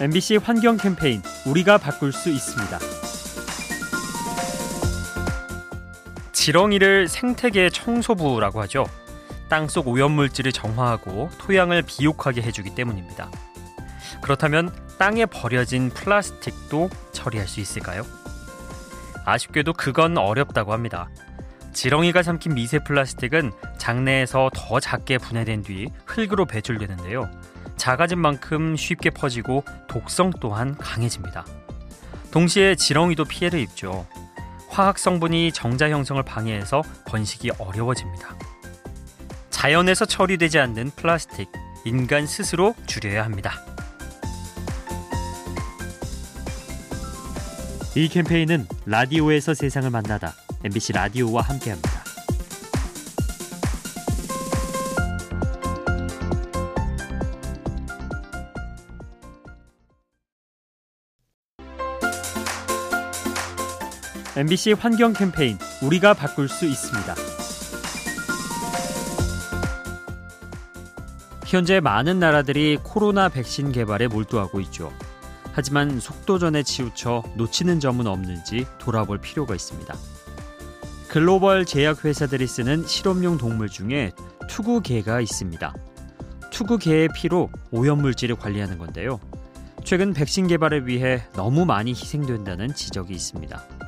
MBC 환경 캠페인 우리가 바꿀 수 있습니다. 지렁이를 생태계 청소부라고 하죠. 땅속 오염물질을 정화하고 토양을 비옥하게 해주기 때문입니다. 그렇다면 땅에 버려진 플라스틱도 처리할 수 있을까요? 아쉽게도 그건 어렵다고 합니다. 지렁이가 삼킨 미세 플라스틱은 장내에서 더 작게 분해된 뒤 흙으로 배출되는데요. 작아진 만큼 쉽게 퍼지고 독성 또한 강해집니다. 동시에 지렁이도 피해를 입죠. 화학 성분이 정자 형성을 방해해서 번식이 어려워집니다. 자연에서 처리되지 않는 플라스틱, 인간 스스로 줄여야 합니다. 이 캠페인은 라디오에서 세상을 만나다 MBC 라디오와 함께합니다. MBC 환경 캠페인 우리가 바꿀 수 있습니다. 현재 많은 나라들이 코로나 백신 개발에 몰두하고 있죠. 하지만 속도전에 치우쳐 놓치는 점은 없는지 돌아볼 필요가 있습니다. 글로벌 제약회사들이 쓰는 실험용 동물 중에 투구개가 있습니다. 투구개의 피로 오염물질을 관리하는 건데요. 최근 백신 개발을 위해 너무 많이 희생된다는 지적이 있습니다.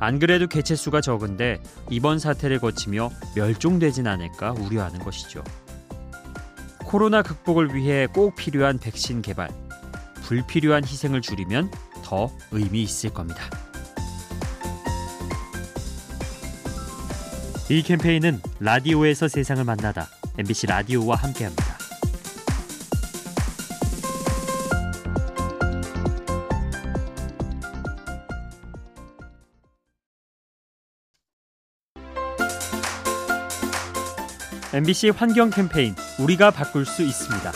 안 그래도 개체수가 적은데 이번 사태를 거치며 멸종되진 않을까 우려하는 것이죠. 코로나 극복을 위해 꼭 필요한 백신 개발, 불필요한 희생을 줄이면 더 의미 있을 겁니다. 이 캠페인은 라디오에서 세상을 만나다 MBC 라디오와 함께합니다. MBC 환경 캠페인 우리가 바꿀 수 있습니다.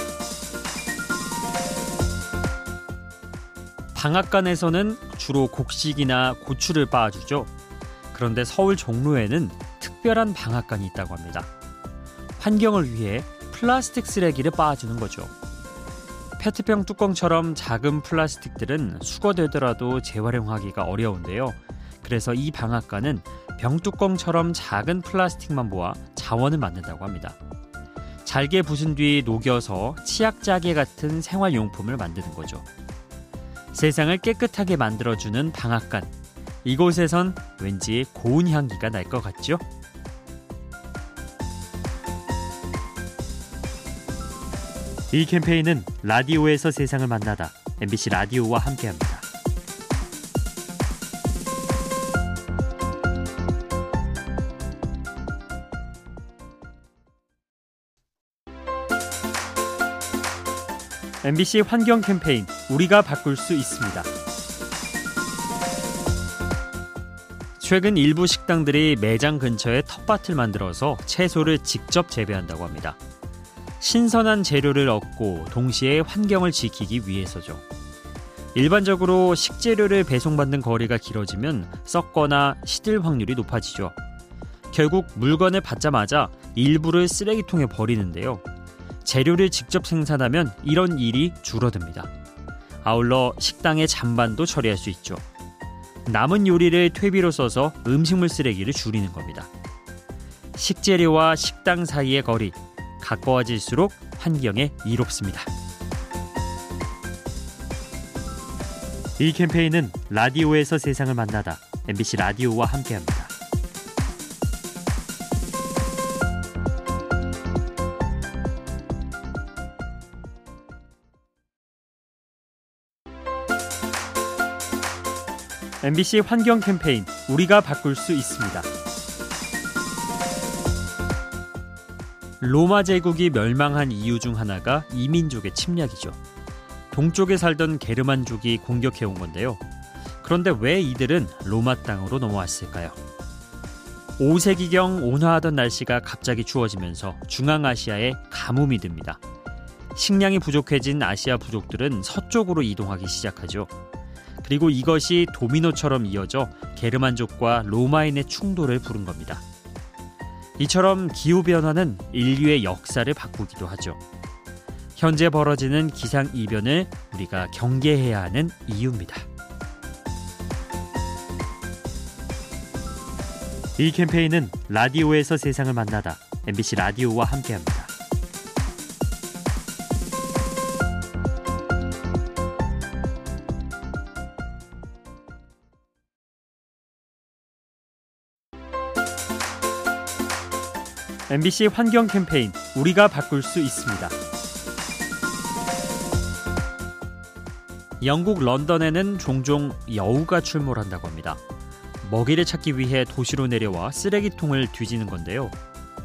방앗간에서는 주로 곡식이나 고추를 빻아주죠. 그런데 서울 종로에는 특별한 방앗간이 있다고 합니다. 환경을 위해 플라스틱 쓰레기를 빻아주는 거죠. 페트병 뚜껑처럼 작은 플라스틱들은 수거되더라도 재활용하기가 어려운데요. 그래서 이 방앗간은 병뚜껑처럼 작은 플라스틱만 모아 자원을 만든다고 합니다. 잘게 부순 뒤 녹여서 치약 짜개 같은 생활용품을 만드는 거죠. 세상을 깨끗하게 만들어주는 방앗간. 이곳에선 왠지 고운 향기가 날 것 같죠? 이 캠페인은 라디오에서 세상을 만나다 MBC 라디오와 함께합니다. MBC 환경 캠페인 우리가 바꿀 수 있습니다. 최근 일부 식당들이 매장 근처에 텃밭을 만들어서 채소를 직접 재배한다고 합니다. 신선한 재료를 얻고 동시에 환경을 지키기 위해서죠. 일반적으로 식재료를 배송받는 거리가 길어지면 썩거나 시들 확률이 높아지죠. 결국 물건을 받자마자 일부를 쓰레기통에 버리는데요. 재료를 직접 생산하면 이런 일이 줄어듭니다. 아울러 식당의 잔반도 처리할 수 있죠. 남은 요리를 퇴비로 써서 음식물 쓰레기를 줄이는 겁니다. 식재료와 식당 사이의 거리 가까워질수록 환경에 이롭습니다. 이 캠페인은 라디오에서 세상을 만나다 MBC 라디오와 함께합니다. MBC 환경 캠페인 우리가 바꿀 수 있습니다. 로마 제국이 멸망한 이유 중 하나가 이민족의 침략이죠. 동쪽에 살던 게르만족이 공격해 온 건데요. 그런데 왜 이들은 로마 땅으로 넘어왔을까요? 5세기경 온화하던 날씨가 갑자기 추워지면서 중앙아시아에 가뭄이 듭니다. 식량이 부족해진 아시아 부족들은 서쪽으로 이동하기 시작하죠. 그리고 이것이 도미노처럼 이어져 게르만족과 로마인의 충돌을 부른 겁니다. 이처럼 기후변화는 인류의 역사를 바꾸기도 하죠. 현재 벌어지는 기상 이변을 우리가 경계해야 하는 이유입니다. 이 캠페인은 라디오에서 세상을 만나다 MBC 라디오와 함께합니다. MBC 환경 캠페인 우리가 바꿀 수 있습니다. 영국 런던에는 종종 여우가 출몰한다고 합니다. 먹이를 찾기 위해 도시로 내려와 쓰레기통을 뒤지는 건데요.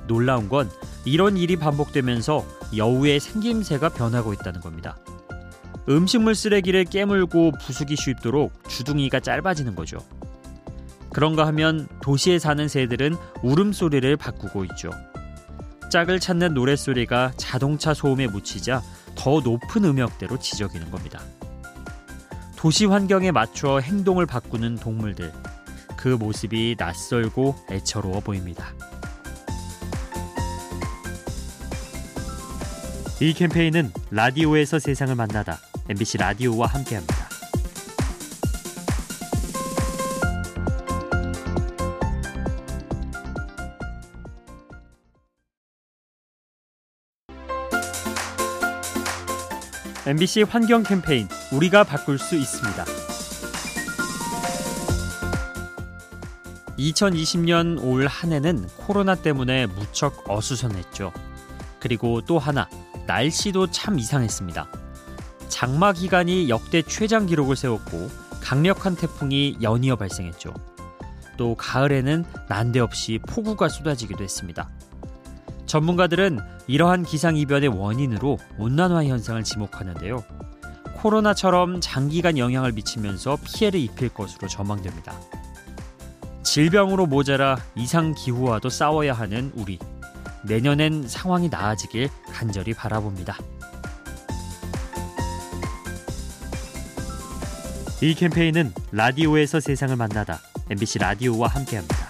놀라운 건 이런 일이 반복되면서 여우의 생김새가 변하고 있다는 겁니다. 음식물 쓰레기를 깨물고 부수기 쉽도록 주둥이가 짧아지는 거죠. 그런가 하면 도시에 사는 새들은 울음소리를 바꾸고 있죠. 짝을 찾는 노랫소리가 자동차 소음에 묻히자 더 높은 음역대로 지저귀는 겁니다. 도시 환경에 맞춰 행동을 바꾸는 동물들. 그 모습이 낯설고 애처로워 보입니다. 이 캠페인은 라디오에서 세상을 만나다 MBC 라디오와 함께합니다. MBC 환경 캠페인 우리가 바꿀 수 있습니다. 2020년 올 한 해는 코로나 때문에 무척 어수선했죠. 그리고 또 하나, 날씨도 참 이상했습니다. 장마 기간이 역대 최장 기록을 세웠고 강력한 태풍이 연이어 발생했죠. 또 가을에는 난데없이 폭우가 쏟아지기도 했습니다. 전문가들은 이러한 기상이변의 원인으로 온난화 현상을 지목하는데요. 코로나처럼 장기간 영향을 미치면서 피해를 입힐 것으로 전망됩니다. 질병으로 모자라 이상 기후와도 싸워야 하는 우리. 내년엔 상황이 나아지길 간절히 바라봅니다. 이 캠페인은 라디오에서 세상을 만나다 MBC 라디오와 함께합니다.